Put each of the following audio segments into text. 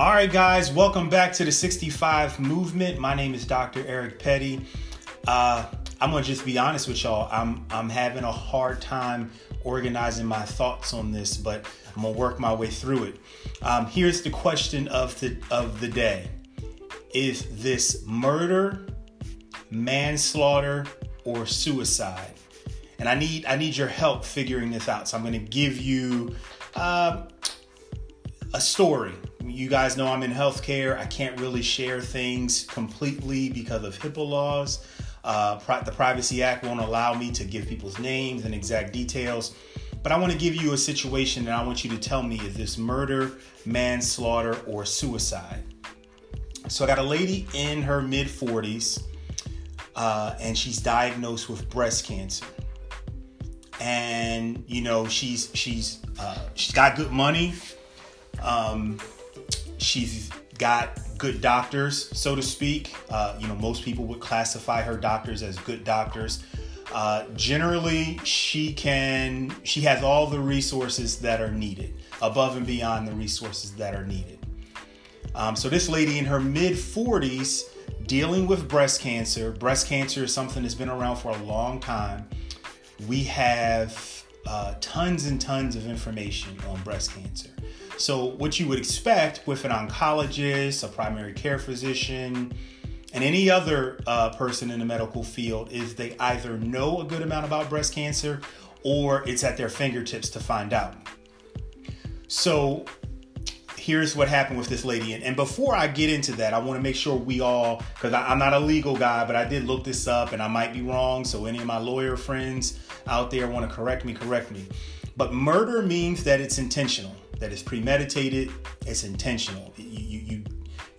All right, guys, welcome back to the 65 Movement. My name is Dr. Eric Petty. Uh, I'm gonna just be honest with y'all. I'm I'm having a hard time organizing my thoughts on this, but I'm gonna work my way through it. Um, here's the question of the of the day: Is this murder, manslaughter, or suicide? And I need I need your help figuring this out. So I'm gonna give you. Uh, a story. You guys know I'm in healthcare. I can't really share things completely because of HIPAA laws. Uh, the Privacy Act won't allow me to give people's names and exact details. But I want to give you a situation and I want you to tell me is this murder, manslaughter, or suicide? So I got a lady in her mid 40s uh, and she's diagnosed with breast cancer. And you know she's she's uh, she's got good money um, she's got good doctors, so to speak. Uh, you know, most people would classify her doctors as good doctors. Uh, generally, she can she has all the resources that are needed, above and beyond the resources that are needed. Um, so this lady in her mid 40s dealing with breast cancer. Breast cancer is something that's been around for a long time. We have uh, tons and tons of information on breast cancer. So, what you would expect with an oncologist, a primary care physician, and any other uh, person in the medical field is they either know a good amount about breast cancer or it's at their fingertips to find out. So, here's what happened with this lady. And, and before I get into that, I want to make sure we all, because I'm not a legal guy, but I did look this up and I might be wrong. So, any of my lawyer friends out there want to correct me, correct me. But murder means that it's intentional that is premeditated, it's intentional. You, you,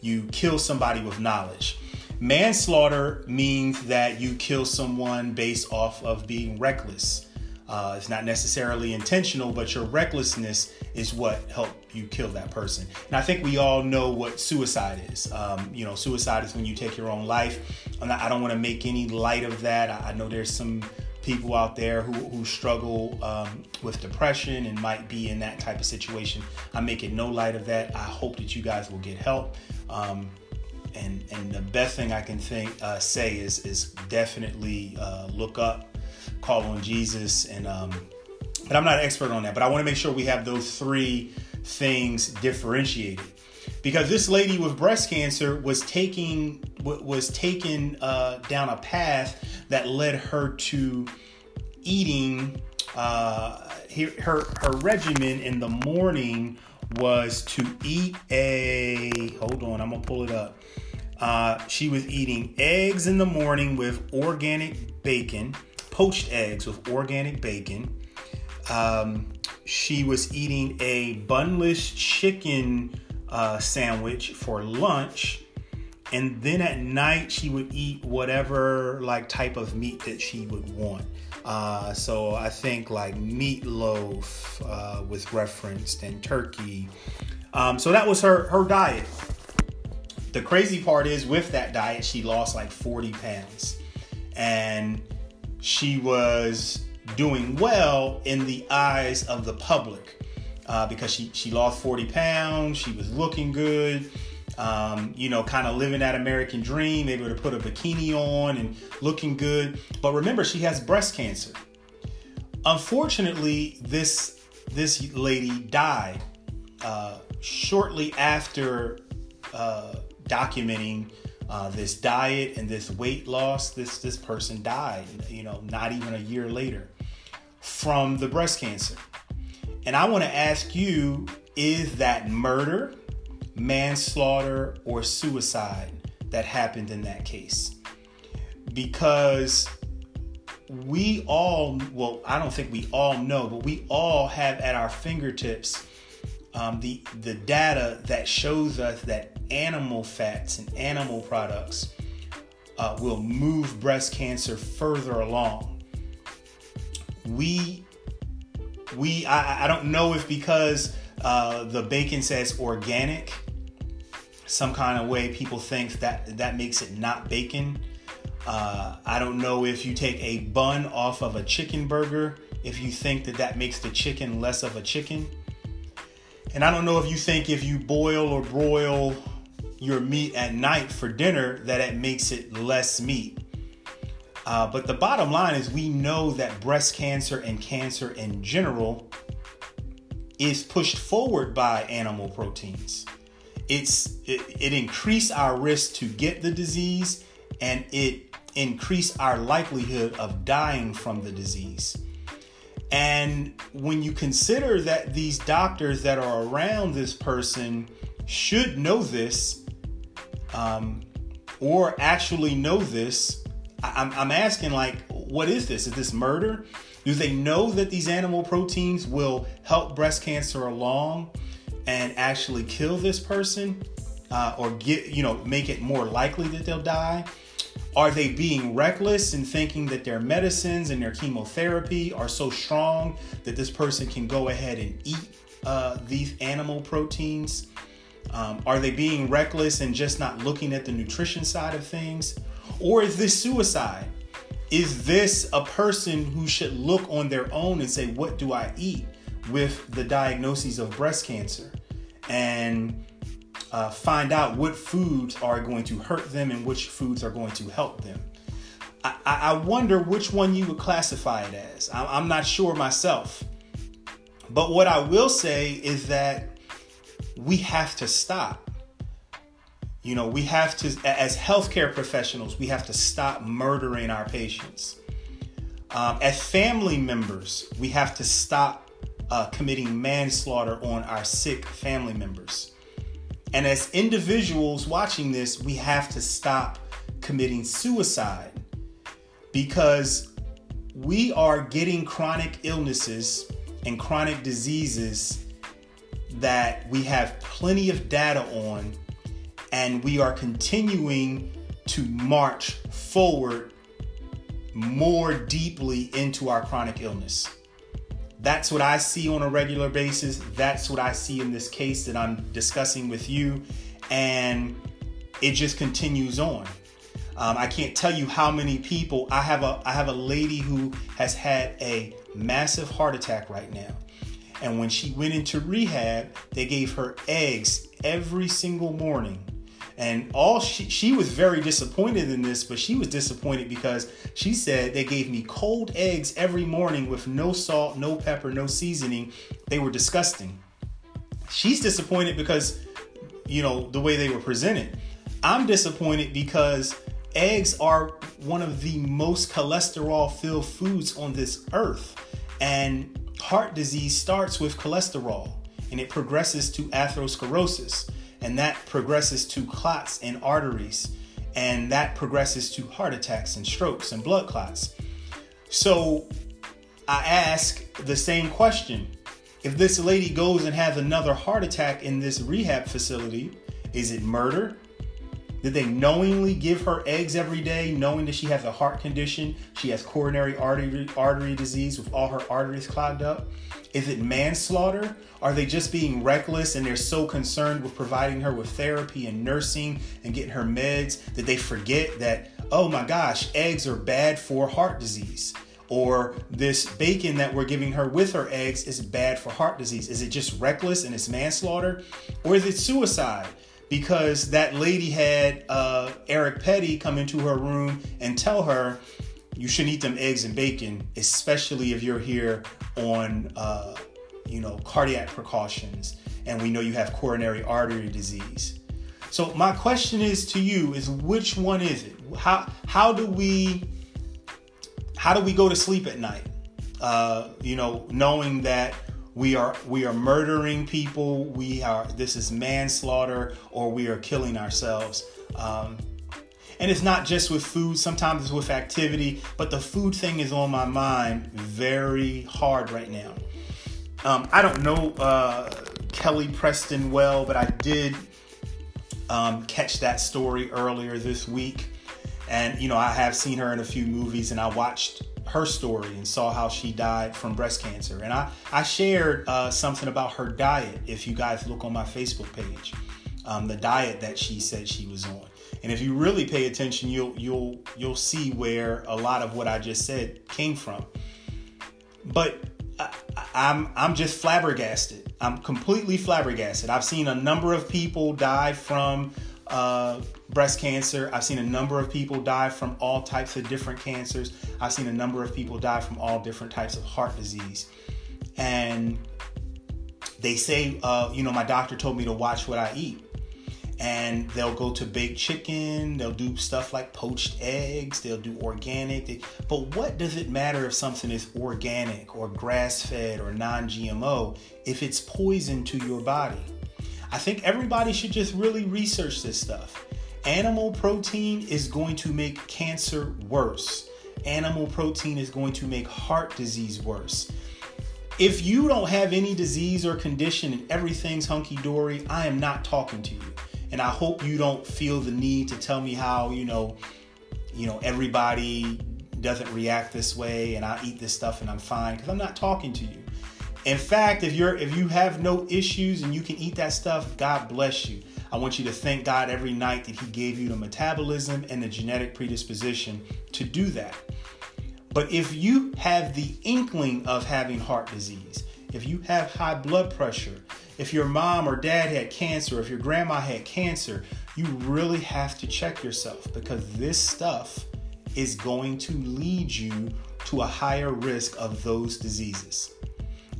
you, kill somebody with knowledge. Manslaughter means that you kill someone based off of being reckless. Uh, it's not necessarily intentional, but your recklessness is what helped you kill that person. And I think we all know what suicide is. Um, you know, suicide is when you take your own life. Not, i don't want to make any light of that. I, I know there's some people out there who, who struggle um, with depression and might be in that type of situation. I'm making no light of that. I hope that you guys will get help. Um, and and the best thing I can think uh, say is is definitely uh, look up, call on Jesus, and um, but I'm not an expert on that. But I want to make sure we have those three things differentiated because this lady with breast cancer was taking was taken uh, down a path that led her to eating uh, her her regimen in the morning was to eat a hold on i'm gonna pull it up. Uh, she was eating eggs in the morning with organic bacon poached eggs with organic bacon. Um, she was eating a bunless chicken uh, sandwich for lunch. And then at night, she would eat whatever like type of meat that she would want. Uh, so I think like meatloaf uh, was referenced and turkey. Um, so that was her her diet. The crazy part is with that diet, she lost like 40 pounds, and she was doing well in the eyes of the public uh, because she, she lost 40 pounds, she was looking good, um, you know, kind of living that American dream, able to put a bikini on and looking good. But remember, she has breast cancer. Unfortunately, this this lady died uh, shortly after uh, documenting uh, this diet and this weight loss. This this person died, you know, not even a year later from the breast cancer. And I want to ask you is that murder, manslaughter, or suicide that happened in that case? Because we all, well, I don't think we all know, but we all have at our fingertips um, the, the data that shows us that animal fats and animal products uh, will move breast cancer further along. We we I, I don't know if because uh, the bacon says organic, some kind of way people think that that makes it not bacon. Uh, I don't know if you take a bun off of a chicken burger, if you think that that makes the chicken less of a chicken. And I don't know if you think if you boil or broil your meat at night for dinner that it makes it less meat. Uh, but the bottom line is we know that breast cancer and cancer in general is pushed forward by animal proteins. It's it, it increase our risk to get the disease and it increase our likelihood of dying from the disease. And when you consider that these doctors that are around this person should know this, um, or actually know this, I'm, I'm asking, like, what is this? Is this murder? Do they know that these animal proteins will help breast cancer along and actually kill this person uh, or get, you know, make it more likely that they'll die? Are they being reckless and thinking that their medicines and their chemotherapy are so strong that this person can go ahead and eat uh, these animal proteins? Um, are they being reckless and just not looking at the nutrition side of things? Or is this suicide? Is this a person who should look on their own and say, What do I eat with the diagnosis of breast cancer? And uh, find out what foods are going to hurt them and which foods are going to help them. I, I wonder which one you would classify it as. I'm not sure myself. But what I will say is that we have to stop. You know, we have to, as healthcare professionals, we have to stop murdering our patients. Um, as family members, we have to stop uh, committing manslaughter on our sick family members. And as individuals watching this, we have to stop committing suicide because we are getting chronic illnesses and chronic diseases that we have plenty of data on, and we are continuing to march forward more deeply into our chronic illness. That's what I see on a regular basis. That's what I see in this case that I'm discussing with you. And it just continues on. Um, I can't tell you how many people I have a I have a lady who has had a massive heart attack right now. And when she went into rehab, they gave her eggs every single morning and all she she was very disappointed in this, but she was disappointed because she said they gave me cold eggs every morning with no salt, no pepper, no seasoning. They were disgusting. She's disappointed because you know the way they were presented. I'm disappointed because eggs are one of the most cholesterol filled foods on this earth. And heart disease starts with cholesterol and it progresses to atherosclerosis and that progresses to clots in arteries, and that progresses to heart attacks and strokes and blood clots. So I ask the same question. If this lady goes and has another heart attack in this rehab facility, is it murder? Did they knowingly give her eggs every day, knowing that she has a heart condition? She has coronary artery, artery disease with all her arteries clogged up. Is it manslaughter? Are they just being reckless and they're so concerned with providing her with therapy and nursing and getting her meds that they forget that, oh my gosh, eggs are bad for heart disease? Or this bacon that we're giving her with her eggs is bad for heart disease? Is it just reckless and it's manslaughter? Or is it suicide? Because that lady had uh, Eric Petty come into her room and tell her, you shouldn't eat them eggs and bacon, especially if you're here on, uh, you know, cardiac precautions, and we know you have coronary artery disease. So my question is to you: is which one is it? How how do we how do we go to sleep at night? Uh, you know, knowing that we are we are murdering people. We are this is manslaughter or we are killing ourselves. Um, and it's not just with food. Sometimes it's with activity but the food thing is on my mind very hard right now. Um, i don't know uh, kelly preston well but i did um, catch that story earlier this week. And you know i have seen her in a few movies and i watched her story and saw how she died from breast cancer. And I, I shared uh, something about her diet if you guys look on my Facebook page, um, the diet that she said she was on. And if you really pay attention, you'll you'll you'll see where a lot of what I just said came from. But I, I'm I'm just flabbergasted. I'm completely flabbergasted. I've seen a number of people die from uh, breast cancer. I've seen a number of people die from all types of different cancers. I've seen a number of people die from all different types of heart disease. And they say, uh, you know, my doctor told me to watch what I eat and they'll go to baked chicken they'll do stuff like poached eggs they'll do organic but what does it matter if something is organic or grass-fed or non-gmo if it's poison to your body i think everybody should just really research this stuff animal protein is going to make cancer worse animal protein is going to make heart disease worse if you don't have any disease or condition and everything's hunky dory, I am not talking to you and I hope you don't feel the need to tell me how you know, you know everybody doesn't react this way, and I eat this stuff and I'm fine because I'm not talking to you. In fact, if you're if you have no issues and you can eat that stuff, God bless you. I want you to thank God every night that He gave you the metabolism and the genetic predisposition to do that. But if you have the inkling of having heart disease, if you have high blood pressure, if your mom or dad had cancer, if your grandma had cancer, you really have to check yourself because this stuff is going to lead you to a higher risk of those diseases.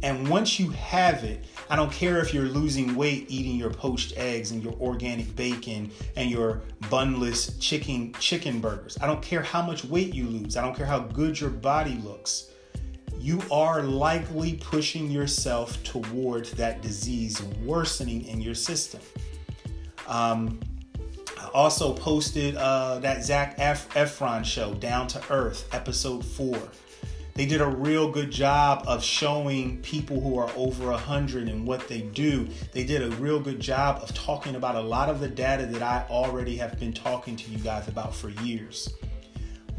And once you have it, I don't care if you're losing weight eating your poached eggs and your organic bacon and your bunless chicken chicken burgers. I don't care how much weight you lose. I don't care how good your body looks you are likely pushing yourself towards that disease worsening in your system. Um, I also posted uh, that Zac Efron show, Down to Earth, episode four. They did a real good job of showing people who are over 100 and what they do. They did a real good job of talking about a lot of the data that I already have been talking to you guys about for years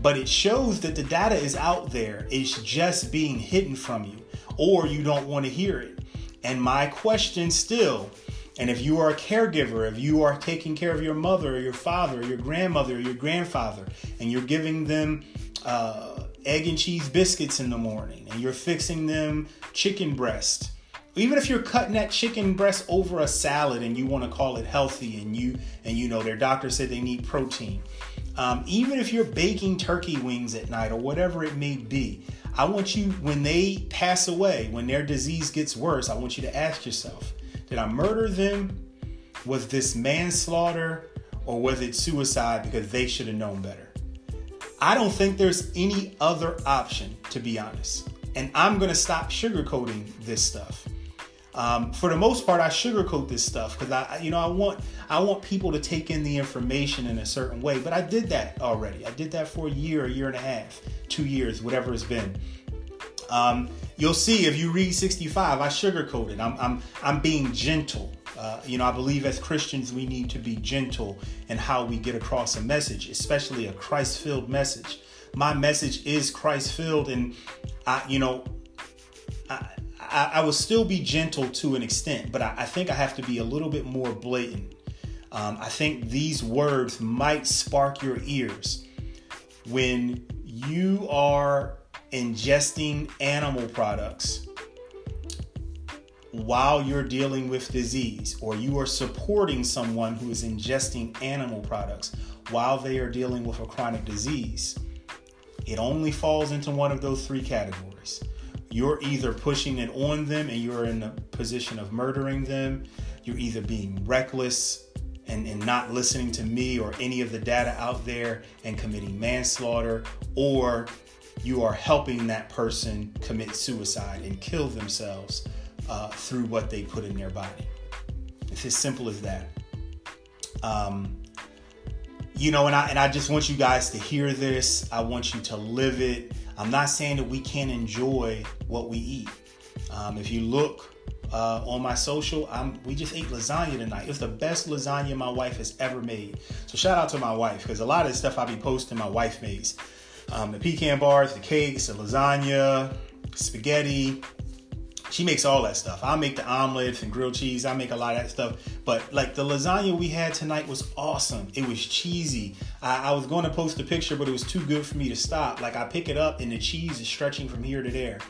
but it shows that the data is out there. It's just being hidden from you, or you don't want to hear it. And my question still, and if you are a caregiver, if you are taking care of your mother or your father or your grandmother or your grandfather, and you're giving them uh, egg and cheese biscuits in the morning, and you're fixing them chicken breast, even if you're cutting that chicken breast over a salad and you want to call it healthy, and you and you know their doctor said they need protein, um, even if you're baking turkey wings at night or whatever it may be, I want you, when they pass away, when their disease gets worse, I want you to ask yourself Did I murder them? Was this manslaughter or was it suicide because they should have known better? I don't think there's any other option, to be honest. And I'm going to stop sugarcoating this stuff. Um, for the most part, I sugarcoat this stuff because I, you know, I want I want people to take in the information in a certain way. But I did that already. I did that for a year, a year and a half, two years, whatever it's been. Um, you'll see if you read 65, I sugarcoat it. I'm I'm I'm being gentle. Uh, you know, I believe as Christians we need to be gentle in how we get across a message, especially a Christ-filled message. My message is Christ-filled, and I, you know, I, I, I will still be gentle to an extent, but I, I think I have to be a little bit more blatant. Um, I think these words might spark your ears when you are ingesting animal products while you're dealing with disease, or you are supporting someone who is ingesting animal products while they are dealing with a chronic disease. It only falls into one of those three categories you're either pushing it on them and you're in a position of murdering them, you're either being reckless and, and not listening to me or any of the data out there and committing manslaughter, or you are helping that person commit suicide and kill themselves uh, through what they put in their body. It's as simple as that. Um, you know, and I and I just want you guys to hear this. I want you to live it. I'm not saying that we can't enjoy what we eat. Um, if you look uh, on my social, I'm, we just ate lasagna tonight. It's the best lasagna my wife has ever made. So shout out to my wife because a lot of the stuff I be posting, my wife makes. Um, the pecan bars, the cakes, the lasagna, spaghetti, she makes all that stuff. I make the omelets and grilled cheese. I make a lot of that stuff. But like the lasagna we had tonight was awesome. It was cheesy. I, I was going to post a picture, but it was too good for me to stop. Like I pick it up and the cheese is stretching from here to there.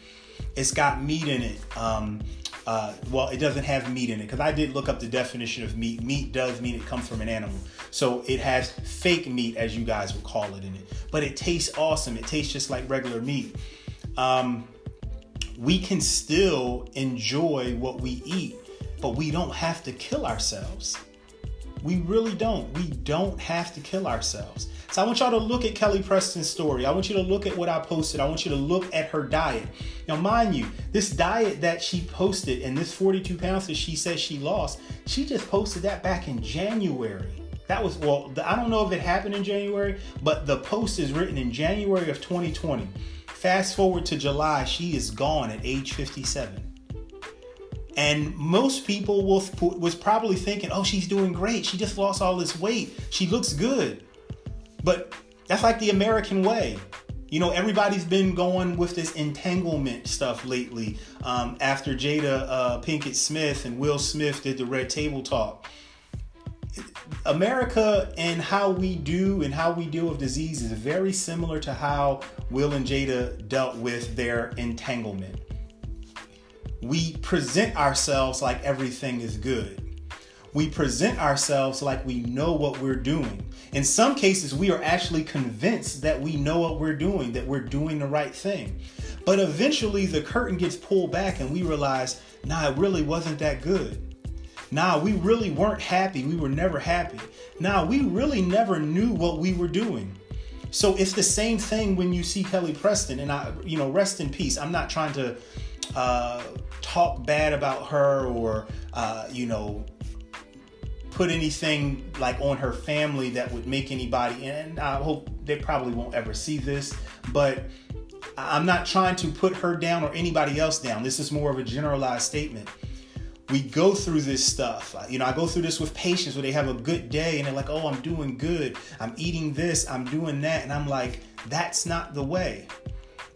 It's got meat in it. Um, uh, well, it doesn't have meat in it because I did look up the definition of meat. Meat does mean it comes from an animal. So it has fake meat, as you guys would call it, in it. But it tastes awesome. It tastes just like regular meat. Um, we can still enjoy what we eat, but we don't have to kill ourselves. We really don't. We don't have to kill ourselves. So I want y'all to look at Kelly Preston's story. I want you to look at what I posted. I want you to look at her diet. Now, mind you, this diet that she posted and this 42 pounds that she says she lost, she just posted that back in January. That was, well, I don't know if it happened in January, but the post is written in January of 2020. Fast forward to July, she is gone at age 57. And most people will, was probably thinking, oh, she's doing great. She just lost all this weight. She looks good. But that's like the American way. You know, everybody's been going with this entanglement stuff lately um, after Jada uh, Pinkett Smith and Will Smith did the Red Table Talk. America and how we do and how we deal with disease is very similar to how Will and Jada dealt with their entanglement we present ourselves like everything is good. We present ourselves like we know what we're doing. In some cases, we are actually convinced that we know what we're doing, that we're doing the right thing. But eventually, the curtain gets pulled back and we realize, nah, it really wasn't that good. Nah, we really weren't happy. We were never happy. Nah, we really never knew what we were doing. So it's the same thing when you see Kelly Preston, and I, you know, rest in peace. I'm not trying to uh, talk bad about her or uh, you know put anything like on her family that would make anybody and I hope they probably won't ever see this but I'm not trying to put her down or anybody else down this is more of a generalized statement we go through this stuff. Uh, you know I go through this with patients where they have a good day and they're like oh I'm doing good. I'm eating this. I'm doing that. And I'm like that's not the way.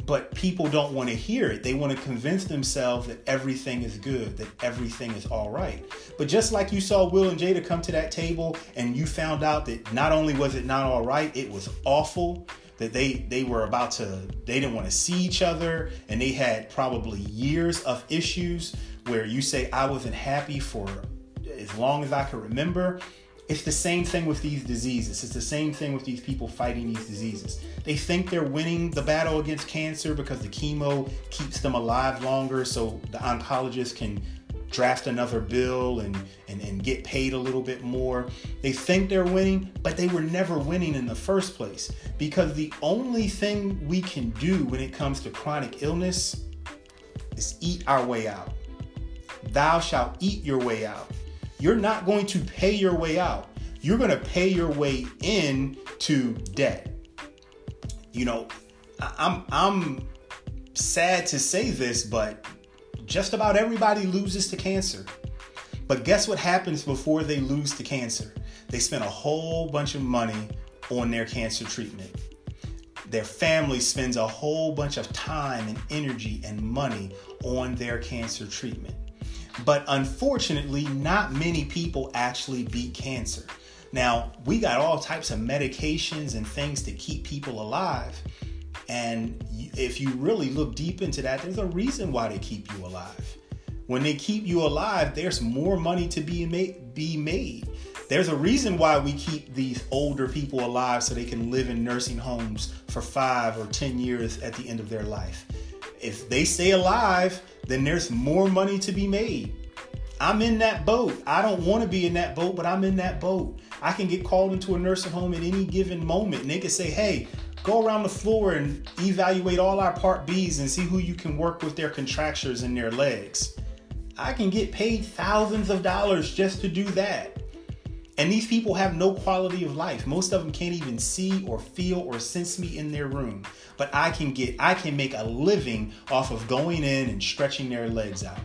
But people don't want to hear it. They want to convince themselves that everything is good, that everything is all right. But just like you saw Will and Jada come to that table and you found out that not only was it not all right, it was awful, that they they were about to they didn't want to see each other and they had probably years of issues where you say I wasn't happy for as long as I could remember it's the same thing with these diseases. It's the same thing with these people fighting these diseases. They think they're winning the battle against cancer because the chemo keeps them alive longer, so the oncologist can draft another bill and, and, and get paid a little bit more. They think they're winning, but they were never winning in the first place because the only thing we can do when it comes to chronic illness is eat our way out. Thou shalt eat your way out you're not going to pay your way out. You're going to pay your way in to debt. You know, I'm I'm sad to say this, but just about everybody loses to cancer. But guess what happens before they lose to cancer? They spend a whole bunch of money on their cancer treatment. Their family spends a whole bunch of time and energy and money on their cancer treatment. But unfortunately, not many people actually beat cancer. Now, we got all types of medications and things to keep people alive. And if you really look deep into that, there's a reason why they keep you alive. When they keep you alive, there's more money to be made, be made. There's a reason why we keep these older people alive so they can live in nursing homes for five or 10 years at the end of their life. If they stay alive, then there's more money to be made. I'm in that boat. I don't want to be in that boat, but I'm in that boat. I can get called into a nursing home at any given moment and they can say, hey, go around the floor and evaluate all our Part Bs and see who you can work with their contractures in their legs. I can get paid thousands of dollars just to do that. And these people have no quality of life. Most of them can't even see or feel or sense me in their room. But I can get I can make a living off of going in and stretching their legs out.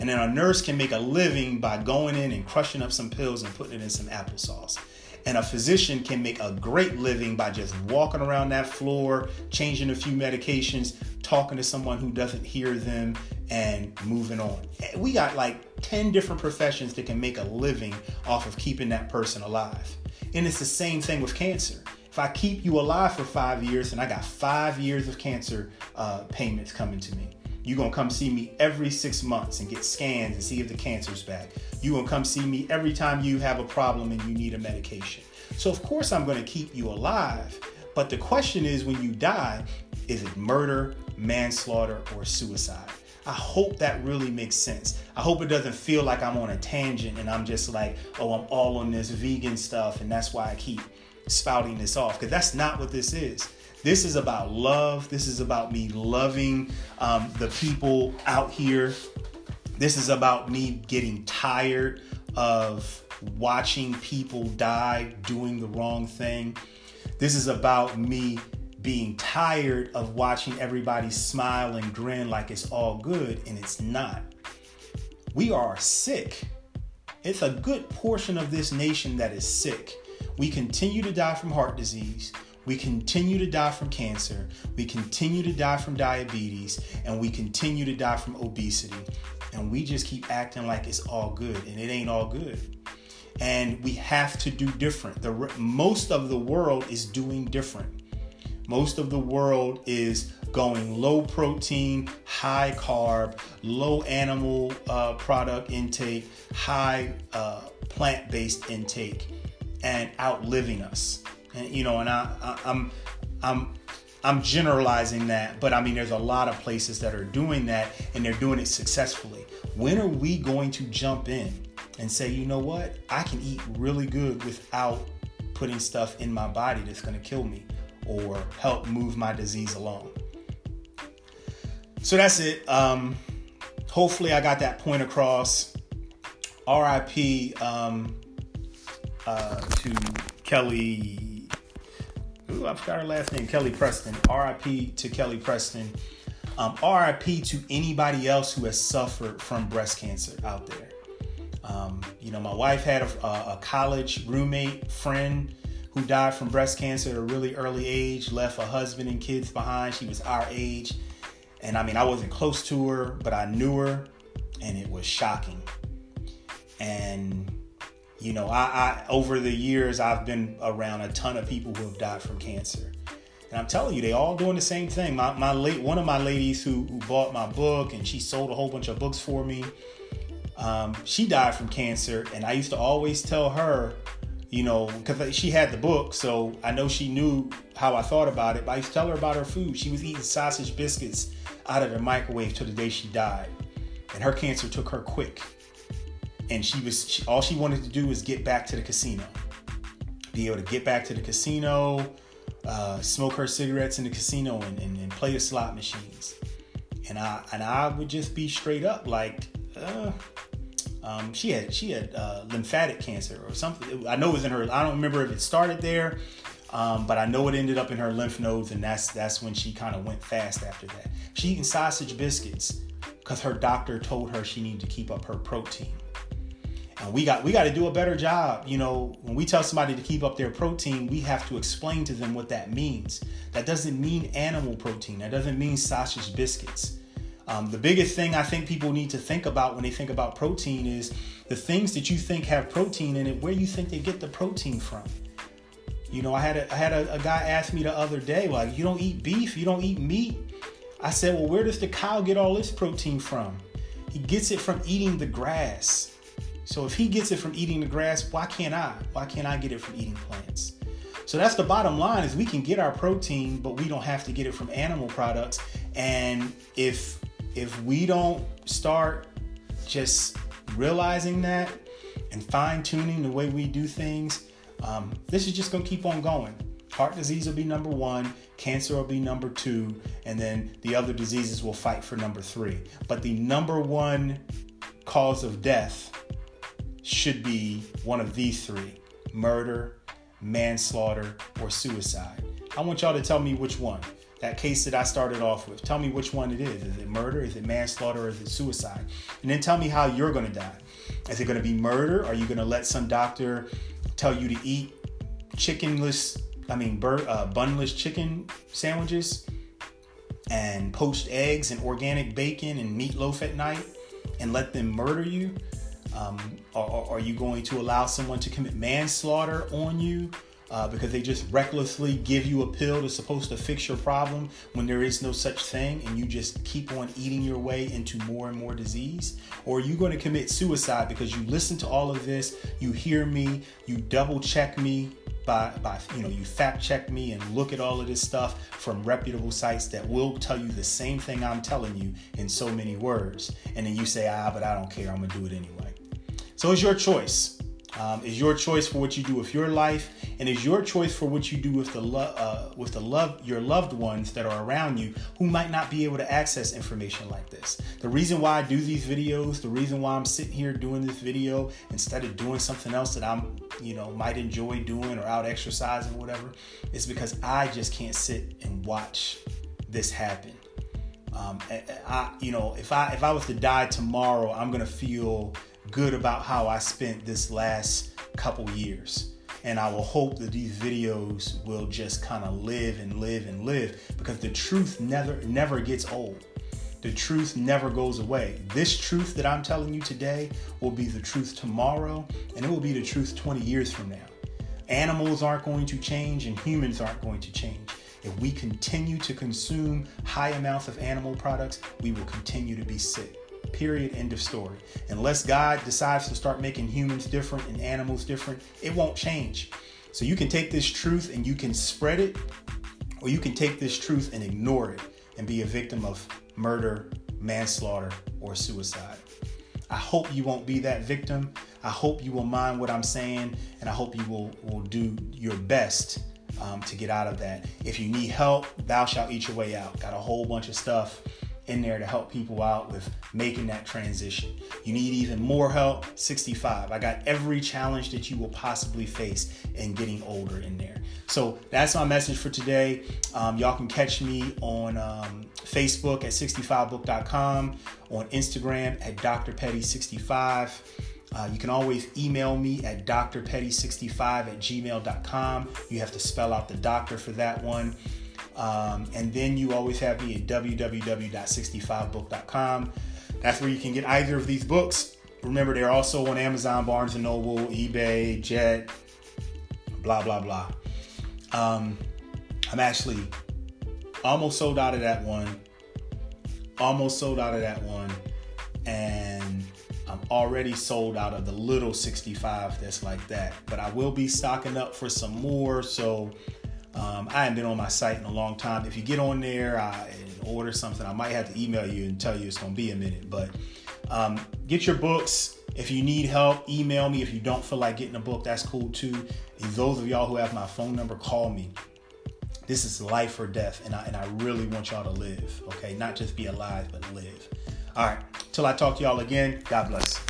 And then a nurse can make a living by going in and crushing up some pills and putting it in some applesauce. And a physician can make a great living by just walking around that floor, changing a few medications, talking to someone who doesn't hear them, and moving on. We got like 10 different professions that can make a living off of keeping that person alive. And it's the same thing with cancer. If I keep you alive for five years, and I got five years of cancer uh, payments coming to me. You're gonna come see me every six months and get scans and see if the cancer's back. You're gonna come see me every time you have a problem and you need a medication. So, of course, I'm gonna keep you alive. But the question is when you die, is it murder, manslaughter, or suicide? I hope that really makes sense. I hope it doesn't feel like I'm on a tangent and I'm just like, oh, I'm all on this vegan stuff and that's why I keep spouting this off because that's not what this is. This is about love. This is about me loving um, the people out here. This is about me getting tired of watching people die doing the wrong thing. This is about me being tired of watching everybody smile and grin like it's all good and it's not. We are sick. It's a good portion of this nation that is sick. We continue to die from heart disease. We continue to die from cancer. We continue to die from diabetes. And we continue to die from obesity. And we just keep acting like it's all good. And it ain't all good. And we have to do different. The, most of the world is doing different. Most of the world is going low protein, high carb, low animal uh, product intake, high uh, plant based intake, and outliving us. And you know, and I, I, I'm, I'm, I'm generalizing that, but I mean, there's a lot of places that are doing that, and they're doing it successfully. When are we going to jump in and say, you know what, I can eat really good without putting stuff in my body that's going to kill me? or help move my disease along. So that's it. Um, hopefully, I got that point across. RIP um, uh, to Kelly. Ooh, I forgot her last name. Kelly Preston. RIP to Kelly Preston. Um, RIP to anybody else who has suffered from breast cancer out there. Um, you know, my wife had a, a college roommate friend who died from breast cancer at a really early age, left a husband and kids behind. She was our age. And I mean, I wasn't close to her, but I knew her, and it was shocking. And, you know, I, I over the years, I've been around a ton of people who have died from cancer. And I'm telling you, they all doing the same thing. My, my late one of my ladies who, who bought my book and she sold a whole bunch of books for me. Um, she died from cancer, and I used to always tell her, you know, because she had the book, so I know she knew how I thought about it. But I used to tell her about her food. She was eating sausage biscuits out of the microwave till the day she died, and her cancer took her quick. And she was she, all she wanted to do was get back to the casino, be able to get back to the casino, uh, smoke her cigarettes in the casino, and, and, and, play the slot machines. And I and I would just be straight up like. Uh, um, she had she had uh, lymphatic cancer or something. I know it was in her. I don't remember if it started there, um, but I know it ended up in her lymph nodes, and that's that's when she kind of went fast after that. She eating sausage biscuits because her doctor told her she needed to keep up her protein. And we got we got to do a better job. You know, when we tell somebody to keep up their protein, we have to explain to them what that means. That doesn't mean animal protein. That doesn't mean sausage biscuits. Um, the biggest thing I think people need to think about when they think about protein is the things that you think have protein in it, where you think they get the protein from. You know, I had a, I had a, a guy ask me the other day, like, you don't eat beef, you don't eat meat. I said, well, where does the cow get all its protein from? He gets it from eating the grass. So if he gets it from eating the grass, why can't I? Why can't I get it from eating plants? So that's the bottom line is we can get our protein, but we don't have to get it from animal products. And if if we don't start just realizing that and fine tuning the way we do things, um, this is just going to keep on going. Heart disease will be number one, cancer will be number two, and then the other diseases will fight for number three. But the number one cause of death should be one of these three murder, manslaughter, or suicide. I want y'all to tell me which one that case that I started off with. Tell me which one it is. Is it murder? Is it manslaughter? Or is it suicide? And then tell me how you're going to die. Is it going to be murder? Are you going to let some doctor tell you to eat chickenless, I mean, bur- uh, bunless chicken sandwiches and poached eggs and organic bacon and meatloaf at night and let them murder you? Um, or are you going to allow someone to commit manslaughter on you? uh, because they just recklessly give you a pill that's supposed to fix your problem when there is no such thing and you just keep on eating your way into more and more disease? Or are you going to commit suicide because you listen to all of this, you hear me, you double check me, by, by you know you fact check me and look at all of this stuff from reputable sites that will tell you the same thing I'm telling you in so many words and then you say ah but I don't care I'm gonna do it anyway so it's your choice um, is your choice for what you do with your life, and is your choice for what you do with the lo- uh, with the love your loved ones that are around you who might not be able to access information like this. The reason why I do these videos, the reason why I'm sitting here doing this video instead of doing something else that I'm you know might enjoy doing or out exercising or whatever, is because I just can't sit and watch this happen. Um, I, you know, if I if I was to die tomorrow, I'm gonna feel good about how I spent this last couple years. And I will hope that these videos will just kind of live and live and live because the truth never never gets old. The truth never goes away. This truth that I'm telling you today will be the truth tomorrow, and it will be the truth 20 years from now. Animals aren't going to change, and humans aren't going to change. If we continue to consume high amounts of animal products, we will continue to be sick. Period. End of story. Unless God decides to start making humans different and animals different, it won't change. So you can take this truth and you can spread it, or you can take this truth and ignore it and be a victim of murder, manslaughter, or suicide. I hope you won't be that victim. I hope you will mind what I'm saying, and I hope you will, will do your best um, to get out of that. If you need help, thou shalt eat your way out. Got a whole bunch of stuff in there to help people out with making that transition. You need even more help, 65. I got every challenge that you will possibly face in getting older in there. So that's my message for today. Um, y'all can catch me on um, Facebook at 65book.com, on Instagram at Dr. Petty65. Uh, you can always email me at drpetty65 at gmail.com. You have to spell out the doctor for that one. Um, and then you always have me at www.65book.com. That's where you can get either of these books. Remember, they're also on Amazon, Barnes and Noble, eBay, Jet, blah blah blah. Um, I'm actually almost sold out of that one. Almost sold out of that one, and I'm already sold out of the little 65 that's like that. But I will be stocking up for some more. So um, I haven't been on my site in a long time. If you get on there and order something, I might have to email you and tell you it's going to be a minute. But um, get your books. If you need help, email me. If you don't feel like getting a book, that's cool too. And those of y'all who have my phone number, call me. This is life or death, and I, and I really want y'all to live, okay? Not just be alive, but live. All right, till I talk to y'all again, God bless.